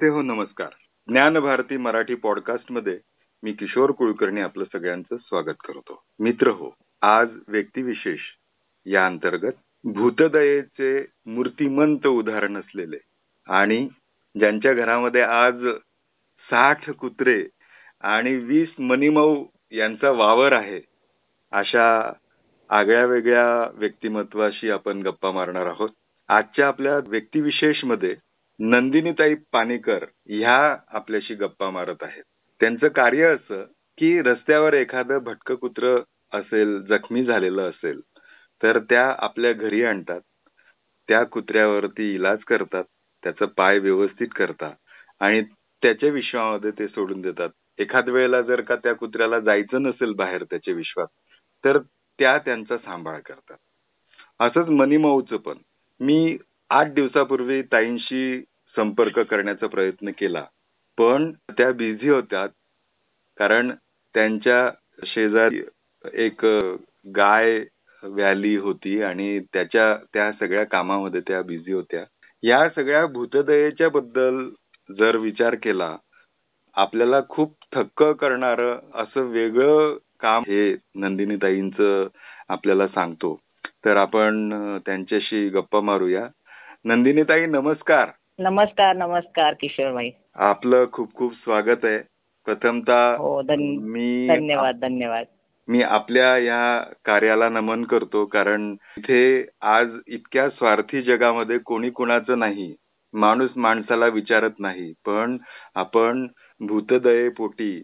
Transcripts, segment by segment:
श्रोते हो नमस्कार. ज्ञान भारती मराठी पॉडकास्टमध्ये मी किशोर कुलकर्णी आपलं सगळ्यांचं स्वागत करतो. मित्र हो आज व्यक्तिविशेष या अंतर्गत भूतदयेचे मूर्तिमंत उदाहरण असलेले आणि ज्यांच्या घरामध्ये आज साठ कुत्रे आणि वीस मनीमऊ यांचा वावर आहे अशा आगळ्या वेगळ्या व्यक्तिमत्वाशी आपण गप्पा मारणार आहोत. आजच्या आपल्या व्यक्तिविशेषमध्ये नंदिनीताई पानेकर ह्या आपल्याशी गप्पा मारत आहेत. त्यांचं कार्य असं की रस्त्यावर एखादं भटकं कुत्र असेल जखमी झालेलं असेल तर त्या आपल्या घरी आणतात. त्या कुत्र्यावरती इलाज करतात त्याचं पाय व्यवस्थित करतात आणि त्याच्या विश्वामध्ये ते सोडून देतात. एखाद वेळेला जर का त्या कुत्र्याला जायचं नसेल बाहेर त्याच्या विश्वात तर त्या त्यांचा सांभाळ करतात. असंच मनीमाऊचं पण. मी आठ दिवसापूर्वी ताईंशी संपर्क करण्याचा प्रयत्न केला. पण त्या बिझी होत्या कारण त्यांच्या शेजारी एक गाय व्हॅली होती आणि त्याच्या त्या सगळ्या कामामध्ये त्या बिझी होत्या. या सगळ्या भूतदयेच्या बद्दल जर विचार केला आपल्याला खूप थक्क करणार असं वेगळं काम हे नंदिनी ताईंच आपल्याला सांगतो. तर आपण त्यांच्याशी गप्पा मारूया. नंदिनीताई नमस्कार. नमस्कार नमस्कार किशोर भाई आपलं खूप खूप स्वागत आहे. प्रथमतः हो मी धन्यवाद धन्यवाद. मी आपल्या या कार्याला नमन करतो कारण इथे आज इतक्या स्वार्थी जगामध्ये कोणी कुणाचं नाही. माणूस माणसाला विचारत नाही. पण आपण भूतदयेपोटी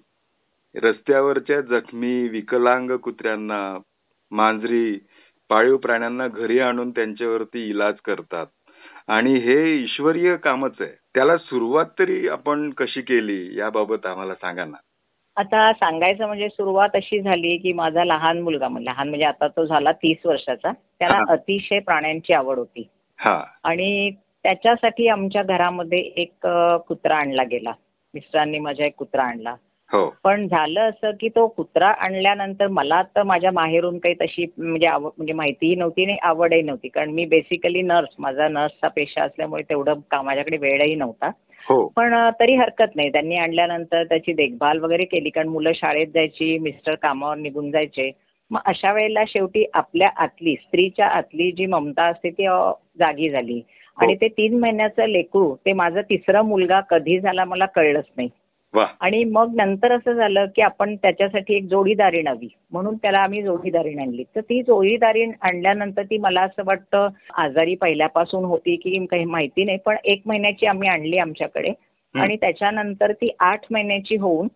रस्त्यावरच्या जखमी विकलांग कुत्र्यांना मांजरी पाळीव प्राण्यांना घरी आणून त्यांच्यावरती इलाज करतात. आणि हे ईश्वरीय कामच आहे. त्याला सुरुवात तरी आपण कशी केली याबाबत आम्हाला सांगा ना. आता सांगायचं म्हणजे सुरुवात अशी झाली की माझा लहान मुलगा म्हणजे लहान म्हणजे आता तो झाला तीस वर्षाचा त्याला. अतिशय प्राण्यांची आवड होती. हा. आणि त्याच्यासाठी आमच्या घरामध्ये एक कुत्रा आणला गेला. मिस्टरांनी माझ्या एक कुत्रा आणला. हो. पण झालं असं की तो कुत्रा आणल्यानंतर मला तर माझ्या माहेरून काही तशी म्हणजे आवड म्हणजे माहितीही नव्हती आणि आवडही नव्हती. कारण मी बेसिकली नर्स माझा नर्सचा पेशा असल्यामुळे तेवढं का माझ्याकडे वेळही नव्हता. हो. पण तरी हरकत नाही. त्यांनी आणल्यानंतर त्याची देखभाल वगैरे केली. कारण मुलं शाळेत जायची मिस्टर कामावर निघून जायचे. मग अशा वेळेला शेवटी आपल्या आतली स्त्रीच्या आतली जी ममता असते ती अ, जागी झाली. आणि ते तीन महिन्याचं लेकरू ते माझा तिसरा मुलगा कधी झाला मला कळलंच नाही. आणि मग नंतर असं झालं की आपण त्याच्यासाठी एक जोडीदारीण हवी म्हणून त्याला आम्ही जोडीदारीण आणली. तर ती जोडीदारीण आणल्यानंतर ती मला असं वाटतं आजारी पहिल्यापासून होती की काही माहिती नाही पण एक महिन्याची आम्ही आणली आमच्याकडे. आणि त्याच्यानंतर ती आठ महिन्याची होऊन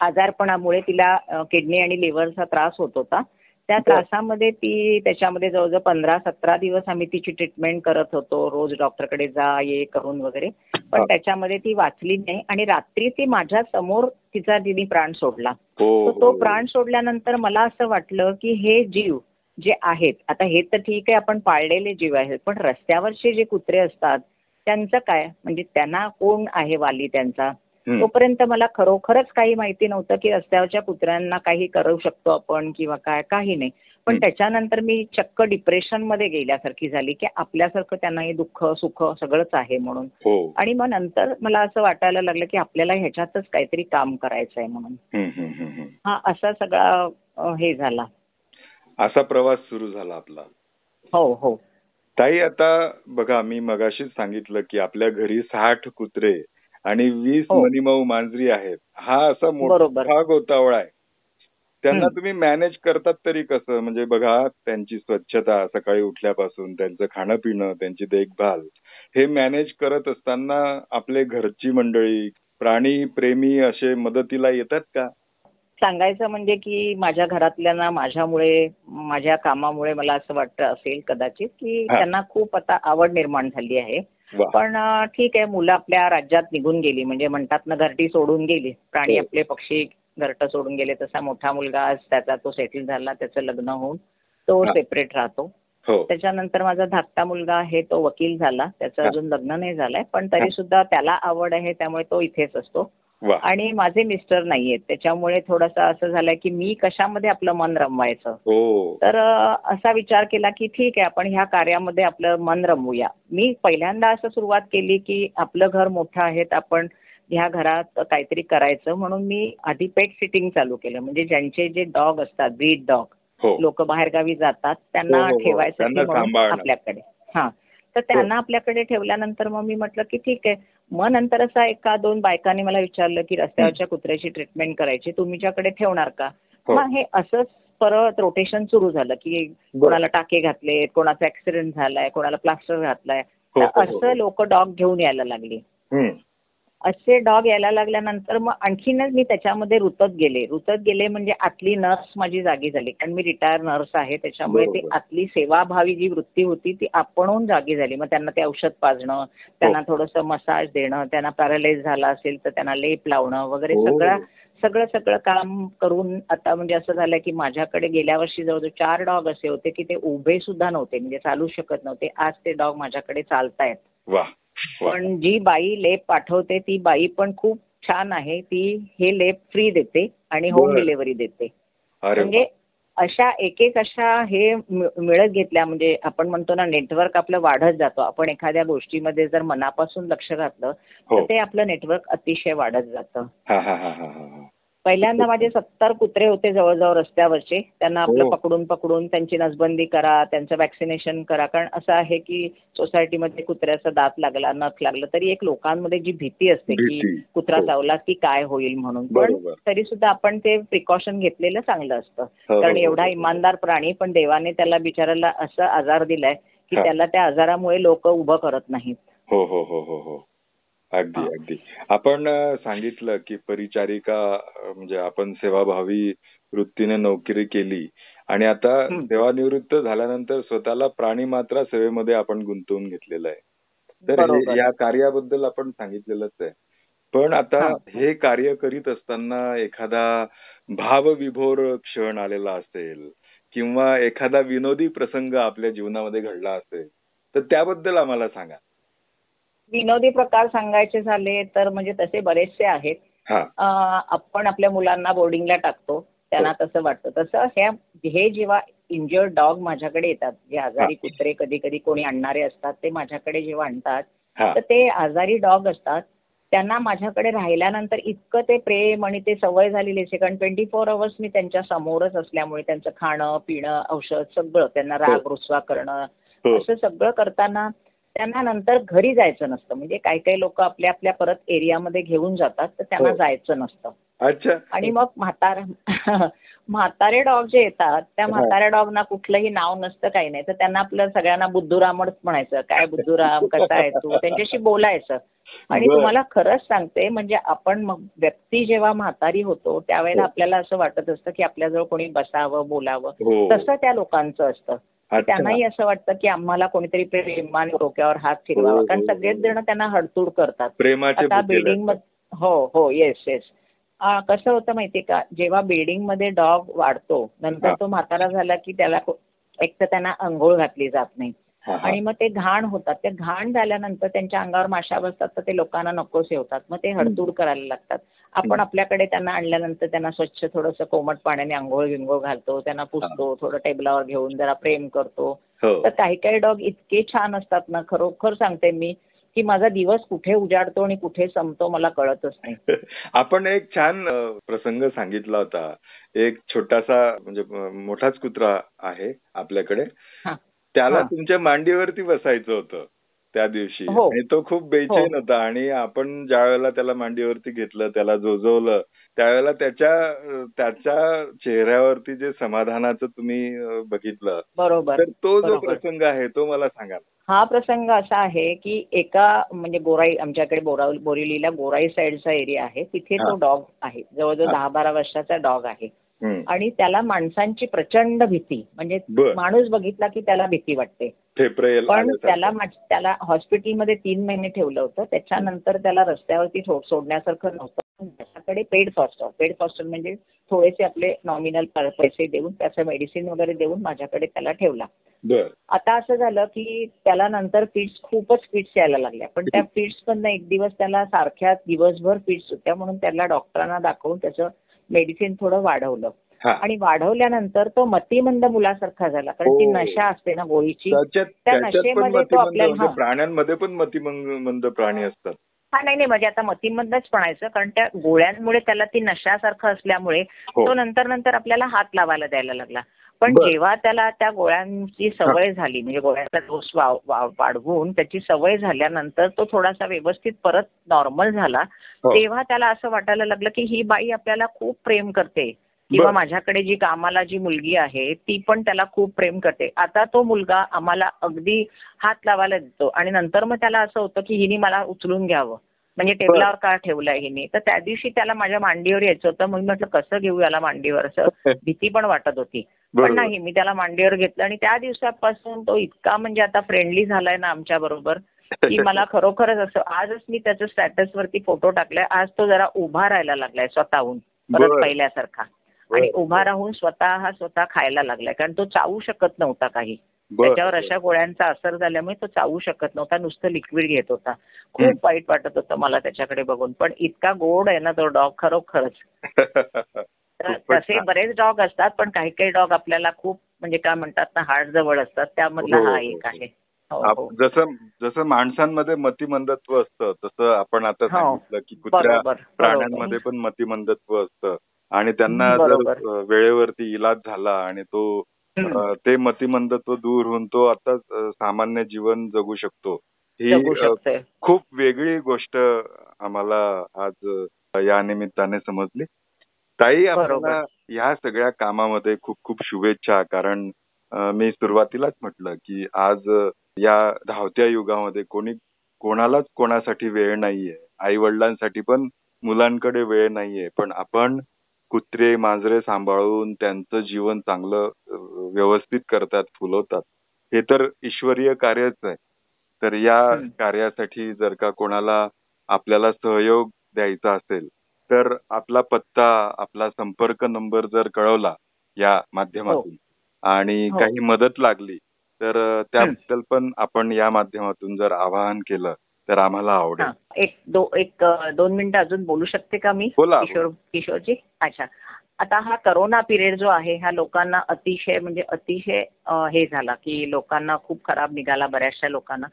आजारपणामुळे तिला किडनी आणि लिव्हरचा त्रास होत होता. त्या. त्रासामध्ये ती त्याच्यामध्ये जवळजवळ पंधरा सतरा दिवस आम्ही तिची ट्रीटमेंट करत होतो रोज डॉक्टरकडे जा ये करून वगैरे पण हा. त्याच्यामध्ये ती वाचली नाही आणि रात्री ती माझ्यासमोर तिचा तिने प्राण सोडला हो तर तो प्राण सोडल्यानंतर मला असं वाटलं की हे जीव जे आहेत आता हे तर ठीक आहे आपण पाळलेले जीव आहेत पण रस्त्यावरचे जे कुत्रे असतात त्यांचं काय म्हणजे त्यांना कोण आहे वाली त्यांचा. तोपर्यंत मला खरोखरच काही माहिती नव्हतं की रस्त्यावरच्या कुत्र्यांना काही करू शकतो आपण किंवा काय काही नाही. पण हं. त्याच्यानंतर मी चक्क डिप्रेशनमध्ये गेल्यासारखी झाली की आपल्यासारखं त्यांनाही दुःख सुख सगळंच आहे म्हणून. हो. आणि मग नंतर मला असं वाटायला लागलं की आपल्याला ह्याच्यातच काहीतरी काम करायचं आहे म्हणून. हा असा सगळा हे झाला. असा प्रवास सुरू झाला आपला. हो हो. ताई आता बघा मी मगाशीच सांगितलं की आपल्या घरी साठ कुत्रे आणि वीस हो. मनीमाऊ मांजरी आहेत हा असा. मोठा गोतावळा आहे त्यांना. तुम्ही मॅनेज करतात तरी कसं म्हणजे बघा त्यांची स्वच्छता सकाळी उठल्यापासून त्यांचं खाणं पिणं त्यांची देखभाल हे मॅनेज करत असताना आपले घरची मंडळी प्राणी प्रेमी असे मदतीला येतात का सांगायचं म्हणजे की माझ्या घरातल्यांना माझ्यामुळे माझ्या कामामुळे मला असं वाटतं असेल कदाचित की. त्यांना खूप आता आवड निर्माण झाली आहे पण ठीक आहे मुलं आपल्या राज्यात निघून गेली. म्हणजे म्हणतात ना घरटी सोडून गेली. प्राणी हो. आपले पक्षी घरट सोडून गेले. तसा मोठा मुलगा आज त्याचा तो सेटल झाला. त्याचं लग्न होऊन तो. सेपरेट राहतो. हो. त्याच्यानंतर माझा धाकटा मुलगा आहे तो वकील झाला. त्याचं. अजून लग्न नाही झालंय. पण. तरी सुद्धा त्याला आवड आहे. त्यामुळे तो इथेच असतो. वा. आणि माझे मिस्टर नाहीयेत. त्याच्यामुळे थोडंसं असं झालं की मी कशामध्ये आपलं मन रमवायचं. हो. तर अ, असा विचार केला की ठीक आहे आपण ह्या कार्यामध्ये आपलं मन रमवूया. मी पहिल्यांदा असं सुरुवात केली की आपलं घर मोठं आहे तर आपण ह्या घरात काहीतरी करायचं म्हणून मी आधी पेट सिटिंग चालू केलं. म्हणजे ज्यांचे जे डॉग असतात ब्रीड डॉग हो. लोक बाहेरगावी जातात त्यांना हो, हो, हो. ठेवायसाठी त्यांना म्हणून सांभाळणं. आपल्याकडे. हा. तर त्यांना आपल्याकडे ठेवल्यानंतर मग मी म्हटलं की ठीक आहे. मग नंतर असा एका दोन बायकांनी मला विचारलं की रस्त्यावरच्या कुत्र्याची ट्रीटमेंट करायची तुमच्याकडे ठेवणार का? हो. मग हे असंच परत रोटेशन सुरू झालं की कोणाला टाके घातले कोणाचा ऍक्सिडेंट झालाय कोणाला प्लास्टर घातलाय. हो, तर हो, हो. असं लोक डॉग घेऊन यायला लागली. असे डॉग यायला लागल्यानंतर मग आणखीनच मी त्याच्यामध्ये रुतत गेले. रुतत गेले म्हणजे आतली नर्स माझी जागी झाली. कारण मी रिटायर नर्स आहे त्याच्यामुळे ती. आतली सेवाभावी जी वृत्ती होती ती आपणहून जागी झाली. मग त्यांना ते औषध पाजणं त्यांना थोडंसं मसाज देणं त्यांना पॅरालाइज झाला असेल तर त्यांना लेप लावणं वगैरे हो. सगळं सगळं सगळं काम करून आता म्हणजे असं झालं की माझ्याकडे गेल्या वर्षी जवळजवळ चार डॉग असे होते की ते उभे सुद्धा नव्हते. म्हणजे चालू शकत नव्हते. आज ते डॉग माझ्याकडे चालतायत. पण जी बाई लेप पाठवते ती बाई पण खूप छान आहे. ती हे लेप फ्री देते आणि होम बरं. डिलिव्हरी देते. अरे म्हणजे अशा एक एक अशा हे मि- मिळत घेतल्या म्हणजे आपण म्हणतो ना नेटवर्क आपलं वाढत जातो. आपण एखाद्या गोष्टीमध्ये जर मनापासून लक्ष घातलं हो. तर ते आपलं नेटवर्क अतिशय वाढत जातं. हा हा हा हा हा. पहिल्यांदा माझे सत्तर कुत्रे होते जवळजवळ रस्त्यावरचे त्यांना आपलं हो. पकडून पकडून त्यांची नसबंदी करा त्यांचं वॅक्सिनेशन करा कारण असं आहे की सोसायटीमध्ये कुत्र्याचा दात लागला नख लागलं तरी एक लोकांमध्ये जी भीती असते की भीती. कुत्रा हो. चावला की काय होईल म्हणून पण बरोबर. तरी सुद्धा आपण ते प्रिकॉशन घेतलेलं चांगलं असतं हो, कारण हो, एवढा हो. इमानदार प्राणी पण देवाने त्याला बिचारायला असा आजार दिलाय की हा. त्याला त्या आजारामुळे लोक उभं करत नाहीत हो हो हो हो हो अगदी. अगदी आपण सांगितलं की परिचारिका म्हणजे आपण सेवाभावी वृत्तीने नोकरी केली आणि आता. सेवानिवृत्त झाल्यानंतर स्वतःला प्राणी मात्रा सेवेमध्ये आपण गुंतवून घेतलेलं आहे तर. या कार्याबद्दल आपण सांगितलेलंच आहे पण आता हा. हे कार्य करीत असताना एखादा भावविभोर क्षण आलेला असेल किंवा एखादा विनोदी प्रसंग आपल्या जीवनामध्ये घडला असेल तर त्याबद्दल आम्हाला सांगा विनोदी प्रकार सांगायचे झाले तर म्हणजे तसे बरेचसे आहेत. हा. अं, आपण आपल्या मुलांना बोर्डिंगला टाकतो. त्यांना हो. तसं वाटतं. तसं ह्या हे जेव्हा इंजर्ड डॉग माझ्याकडे येतात जे आजारी हा. कुत्रे कधी कधी कोणी आणणारे असतात ते माझ्याकडे जेव्हा आणतात हा. तर ते आजारी डॉग असतात. त्यांना माझ्याकडे राहिल्यानंतर इतकं ते प्रेम आणि ते सवय झालेली असते. कारण ट्वेंटी फोर अवर्स मी त्यांच्या समोरच असल्यामुळे त्यांचं खाणं पिणं औषध सगळं त्यांना राग रुसवा करणं हो. असं सगळं करताना त्यांना नंतर घरी जायचं नसतं म्हणजे काही काही लोक आपल्या आपल्या परत एरियामध्ये घेऊन जातात तर त्यांना हो. जायचं नसतं अच्छा आणि मग म्हातारा म्हातारे डॉग जे येतात त्या. म्हाताऱ्या डॉगना कुठलंही नाव नसतं काही नाही तर त्यांना आपलं सगळ्यांना बुद्धुरामच म्हणायचं काय बुद्धुराम कसा आहे तू त्यांच्याशी बोलायचं आणि. तुम्हाला खरंच सांगते म्हणजे आपण मग व्यक्ती जेव्हा म्हातारी होतो त्यावेळेला हो. आपल्याला असं वाटत असतं की आपल्याजवळ कोणी बसावं बोलावं हो तसं त्या लोकांचं असतं. त्यांनाही असं वाटतं की आम्हाला कोणीतरी प्रेमाने डोक्यावर हात फिरवावा हो, कारण हो, सगळेच हो. जण त्यांना हडतूड करतात आता बिल्डिंग. हो हो येस येस कसं होतं माहितीये का जेव्हा बिल्डिंगमध्ये डॉग वाढतो नंतर हा. तो म्हातारा झाला की त्याला एक तर त्यांना आंघोळ घातली जात नाही हा, हा. आणि मग ते घाण होतात. ते घाण झाल्यानंतर त्यांच्या अंगावर माशा बसतात तर ते लोकांना नकोसे होतात मग ते हडतूड करायला लागतात. आपण. आपल्याकडे त्यांना आणल्यानंतर त्यांना स्वच्छ थोडंसं कोमट पाण्याने आंघोळ विंघोळ घालतो. त्यांना पुसतो थोडं टेबलावर घेऊन जरा प्रेम करतो. हो. तर काही काही डॉग इतके छान असतात ना खरोखर सांगते मी की माझा दिवस कुठे उजाडतो आणि कुठे संपतो मला कळतच नाही. आपण एक छान प्रसंग सांगितला होता. एक छोटासा म्हणजे मोठाच कुत्रा आहे आपल्याकडे. त्याला. तुमच्या मांडीवरती बसायचं होतं त्या दिवशी हो. आणि तो खूप बेचैन हो. होता आणि आपण ज्या वेळेला त्याला मांडीवरती घेतलं त्याला जोजवलं त्यावेळेला त्याच्या त्याच्या चेहऱ्यावरती जे समाधानाचं तुम्ही बघितलं बरोबर तर तो जो. प्रसंग आहे तो मला सांगा हा प्रसंग असा आहे की एका म्हणजे गोराई आमच्याकडे बोरा बोरिवलीला गोराई साईडचा एरिया आहे तिथे तो. डॉग आहे जवळजवळ. दहा बारा वर्षाचा डॉग आहे. आणि त्याला माणसांची प्रचंड भीती. म्हणजे. माणूस बघितला की त्याला भीती वाटते. पण. त्याला त्याला हॉस्पिटलमध्ये तीन महिने ठेवलं होतं. त्याच्यानंतर त्याला रस्त्यावरती सोडण्यासारखं नव्हतं. त्याच्याकडे पेड फॉस्टर पेड फॉस्टर म्हणजे थोडेसे आपले नॉमिनल पैसे देऊन त्याचं मेडिसिन वगैरे देऊन माझ्याकडे त्याला ठेवला. आता असं झालं की त्याला नंतर फिट्स खूपच फिट्स यायला लागल्या. पण त्या फिट्स पण एक दिवस त्याला सारख्या दिवसभर फिट्स होत्या म्हणून त्याला डॉक्टरांना दाखवून त्याचं मेडिसिन थोडं वाढवलं. आणि वाढवल्यानंतर तो मतिमंद मुलासारखा झाला. कारण ती हो. नशा असते ना गोळीची. त्या नशेमध्ये तो आपल्याला- म्हणजे. प्राण्यांमध्ये पण मतिमंद मंद प्राणी असतात. हा नाही नाही म्हणजे आता मतिमंदच म्हणायचं कारण त्या गोळ्यांमुळे त्याला ती नशासारखं असल्यामुळे हो तो नंतर नंतर आपल्याला हात लावायला द्यायला लागला पण बरं. जेव्हा त्याला त्या गोळ्यांची सवय झाली म्हणजे गोळ्याचा डोस वाढवून त्याची सवय झाल्यानंतर तो थोडासा व्यवस्थित परत नॉर्मल झाला हो. तेव्हा त्याला असं वाटायला लागलं की ही बाई आपल्याला खूप प्रेम करते किंवा. माझ्याकडे जी कामाला जी मुलगी आहे ती पण त्याला खूप प्रेम करते. आता तो मुलगा आम्हाला अगदी हात लावायला देतो आणि नंतर मग त्याला असं होतं की हिने मला उचलून घ्यावं. म्हणजे टेबलावर का ठेवलंय हिने? तर त्या दिवशी त्याला माझ्या मांडीवर यायचं होतं. मग मी म्हटलं कसं घेऊ याला मांडीवर? असं भीती पण वाटत होती. पण. नाही मी त्याला मांडीवर घेतलं आणि त्या दिवसापासून तो इतका म्हणजे आता फ्रेंडली झालाय ना आमच्या बरोबर की मला खरोखरच असं आजच मी त्याच्या स्टॅटस वरती फोटो टाकलाय. आज तो जरा उभा राहायला लागलाय स्वतःहून परत. पहिल्यासारखा. आणि. उभा राहून स्वतः हा स्वतः खायला लागलाय कारण तो चावू शकत नव्हता काही. त्याच्यावर अशा गोळ्यांचा असर झाल्यामुळे तो चावू शकत नव्हता नुसतं लिक्विड घेत होता. खूप वाईट वाटत होतं मला त्याच्याकडे बघून पण इतका गोड आहे ना तो डॉग खरोखरच तसे. बरेच डॉग असतात पण काही काही डॉग आपल्याला खूप म्हणजे काय म्हणतात ना हार्ट जवळ असतात त्यामधला हो, हा हो, एक हो. आहे. जसं जसं माणसांमध्ये मतिमंदत्व असतं तसं आपण आता. सांगितलं की कुत्र्या प्राण्यांमध्ये पण मतिमंदत्व असतं आणि त्यांना जर वेळेवरती इलाज झाला आणि तो ते मतिमंदत्व दूर होऊन तो आता सामान्य जीवन जगू शकतो. ही खूप वेगळी गोष्ट आम्हाला आज या निमित्ताने समजली. ताई. आपल्याला या सगळ्या कामामध्ये खूप खूप शुभेच्छा. कारण मी सुरुवातीलाच म्हटलं की आज या धावत्या युगामध्ये कोणी कोणालाच कोणासाठी वेळ नाहीये. आई वडिलांसाठी पण मुलांकडे वेळ नाहीये. पण आपण कुत्रे मांजरे सांभाळून त्यांचं जीवन चांगलं व्यवस्थित करतात फुलवतात हे तर ईश्वरीय कार्यच आहे तर या. कार्यासाठी जर का कोणाला आपल्याला सहयोग द्यायचा असेल तर आपला पत्ता आपला संपर्क नंबर जर कळवला या माध्यमातून आणि हो. काही मदत लागली तर त्याबद्दल पण आपण या माध्यमातून जर आवाहन केलं तर आम्हाला आवडेल. हा एक दो एक दोन मिनिटं अजून बोलू शकते का मी? बोला, किशोर किशोरजी? अच्छा. आता हा करोना पिरियड जो आहे ह्या लोकांना अतिशय म्हणजे अतिशय अ, हे झाला की लोकांना खूप खराब निघाला बऱ्याचशा लोकांना.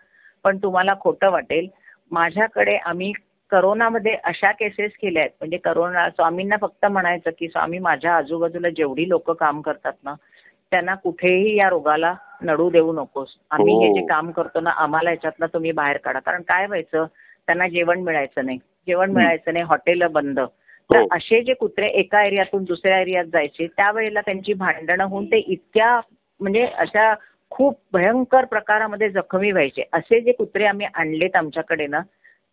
पण तुम्हाला खोटं वाटेल माझ्याकडे आम्ही करोनामध्ये अशा केसेस केल्या आहेत. म्हणजे करोना स्वामींना फक्त म्हणायचं की स्वामी माझ्या आजूबाजूला जेवढी लोक काम करतात ना त्यांना कुठेही या रोगाला नडू देऊ नकोस आम्ही हे हो. जे काम करतो ना आम्हाला याच्यातनं तुम्ही बाहेर काढा कारण काय व्हायचं त्यांना जेवण मिळायचं नाही जेवण. मिळायचं नाही हॉटेल बंद तर हो. असे जे कुत्रे एका एरियातून दुसऱ्या एरियात जायचे त्यावेळेला त्यांची भांडणं होऊन ते इतक्या म्हणजे अशा खूप भयंकर प्रकारामध्ये जखमी व्हायचे असे जे कुत्रे आम्ही आणलेत आमच्याकडे ना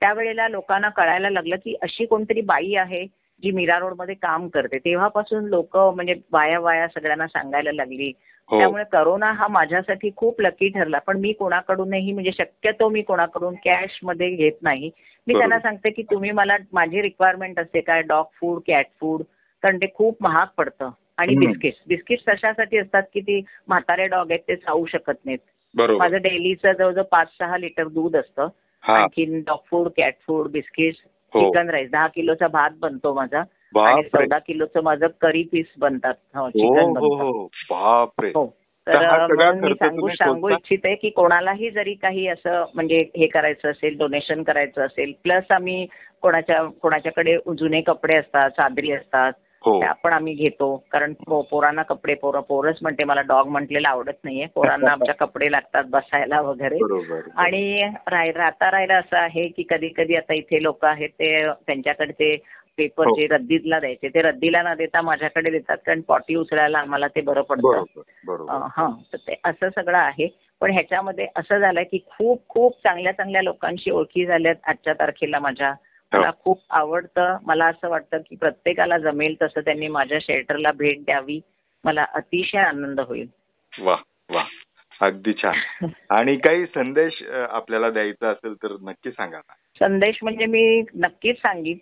त्यावेळेला लोकांना कळायला लागलं की अशी कोणतरी बाई आहे जी मीरा रोडमध्ये काम करते तेव्हापासून लोक म्हणजे वाया वाया सगळ्यांना सांगायला लागली. हो. त्यामुळे करोना हा माझ्यासाठी खूप लकी ठरला. पण मी कोणाकडूनही म्हणजे शक्यतो मी कोणाकडून कॅशमध्ये घेत नाही. मी बरोबर. त्यांना सांगते की तुम्ही मला माझी रिक्वायरमेंट असते काय? डॉग फूड कॅट फूड कारण ते खूप महाग पडतं. आणि हम्म. बिस्किट्स बिस्किट्स तशासाठी असतात की ती म्हातारे डॉग आहेत ते चावू शकत नाहीत. बरोबर. माझं डेलीचं जवळजवळ पाच सहा लिटर दूध असतं. हा. आणखीन dog food cat food biscuits हो. Chicken rice. दहा किलोचा भात बनतो माझा. आणि चौदा किलोचं माझं करी पीस बनतात. हो, हो चिकन हो बनतं हो. हो. तर हा मी सांगू सांगू? इच्छिते की कोणालाही जरी काही असं म्हणजे हे करायचं असेल डोनेशन करायचं असेल प्लस आम्ही कोणाच्या कोणाच्याकडे जुने कपडे असतात चादरी असतात हो त्या पण आम्ही घेतो. कारण पोरांना कपडे पोरं पोरच म्हणते मला डॉग म्हटलेलं आवडत नाहीये. पोरांना आमच्या कपडे लागतात बसायला वगैरे. आणि राह राहता राहिलं असं आहे की कधी कधी आता इथे लोक आहेत ते त्यांच्याकडे ते पेपर हो. जे रद्दीला द्यायचे ते रद्दीला न देता माझ्याकडे देतात कारण पॉटी उचलायला आम्हाला ते बरं पडतं. हा. तर ते असं सगळं आहे. पण ह्याच्यामध्ये असं झालंय की खूप खूप चांगल्या चांगल्या लोकांशी ओळखी झाल्यात आजच्या तारखेला माझ्या मला खूप आवडतं. मला असं वाटतं की प्रत्येकाला जमेल तसं त्यांनी माझ्या शेल्टरला भेट द्यावी. मला अतिशय आनंद होईल. वा वा. अगदी छान. आणि काही संदेश आपल्याला द्यायचा असेल तर नक्की सांगा ना. संदेश म्हणजे मी नक्कीच सांगेन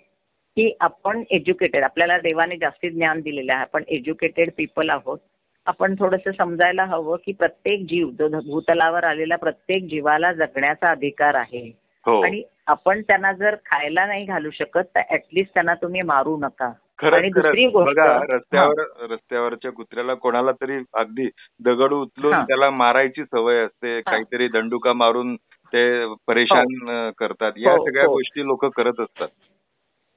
की आपण एज्युकेटेड आपल्याला देवाने जास्ती ज्ञान दिलेलं आहे. आपण एज्युकेटेड पीपल आहोत. आपण थोडंसं समजायला हवं की प्रत्येक जीव जो भूतलावर आलेला प्रत्येक जीवाला जगण्याचा अधिकार आहे. हो. आणि आपण त्यांना जर खायला नाही घालू शकत तर ऍटलिस्ट त्यांना तुम्ही मारू नका. आणि दुसरी गोष्ट- रस्त्यावर रस्त्यावरच्या कुत्र्याला कोणाला तरी अगदी दगड उचलून हा. त्याला मारायची सवय असते. काहीतरी दंडुका मारून ते परेशान अं, करतात. या हो, सगळ्या हो. गोष्टी लोक करत असतात.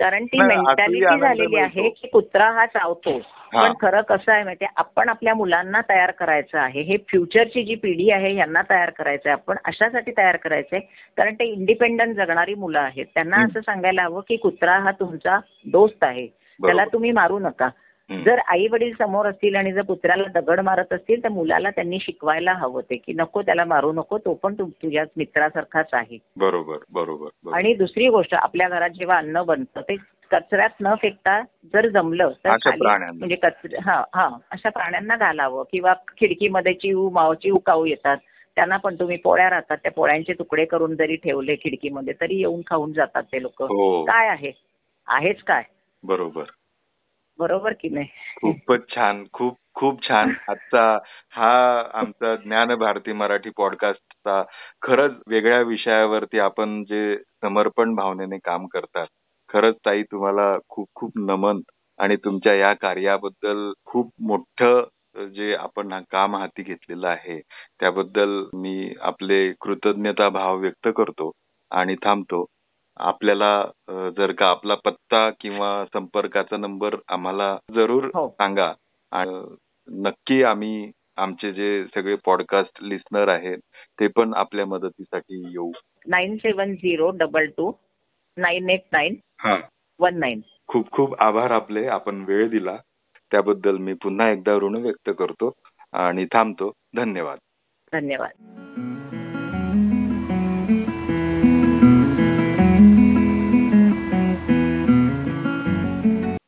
कारण ती मेंटॅलिटी झालेली आहे. की कुत्रा हा चावतो. पण खरं कसं आहे माहितीये आपण आपल्या मुलांना तयार करायचं आहे हे फ्युचरची जी पिढी आहे यांना तयार करायचं आहे आपण अशासाठी तयार करायचंय कारण ते इंडिपेंडंट जगणारी मुलं आहेत त्यांना. असं सांगायला हवं की कुत्रा हा तुमचा दोस्त आहे त्याला. तुम्ही मारू नका. जर आई वडील समोर असतील आणि जर कुत्र्याला दगड मारत असतील तर मुलाला त्यांनी शिकवायला हवं ते की नको त्याला मारू नको तो पण तुझ्या मित्रासारखाच आहे. बरोबर बरोबर. आणि दुसरी गोष्ट आपल्या घरात जेव्हा अन्न बनतं ते कचऱ्यात न फेकता जर जमलं तर. म्हणजे कचरे हा हा अशा प्राण्यांना घालावं. किंवा खिडकीमध्ये चिव माव चिव काऊ येतात त्यांना पण तुम्ही पोळ्या राहतात त्या पोळ्यांचे तुकडे करून जरी ठेवले खिडकीमध्ये तरी येऊन खाऊन जातात ते लोक. हो. काय आहे? आहेच काय? बरोबर. बरोबर की नाही? खूपच छान खूप खूप छान. आजचा हा आमचा ज्ञान भारती मराठी पॉडकास्टचा खरंच वेगळ्या विषयावरती आपण जे समर्पण भावनेने काम करतात खरंच ताई तुम्हाला खूप खूप नमन आणि तुमच्या या कार्याबद्दल खूप मोठं जे आपण हा काम हाती घेतलेलं आहे त्याबद्दल मी आपले कृतज्ञता भाव व्यक्त करतो आणि थांबतो. आपल्याला जर का आपला पत्ता किंवा संपर्काचा नंबर आम्हाला जरूर हो. सांगा. आणि नक्की आम्ही आमचे जे सगळे पॉडकास्ट लिस्नर आहेत ते पण आपल्या मदतीसाठी येऊ. Nine seven zero double two nine eight nine हा. One nine. खूप खूप आभार आपले आपण वेळ दिला. त्याबद्दल मी पुन्हा एकदा ऋण व्यक्त करतो आणि थांबतो. धन्यवाद. धन्यवाद.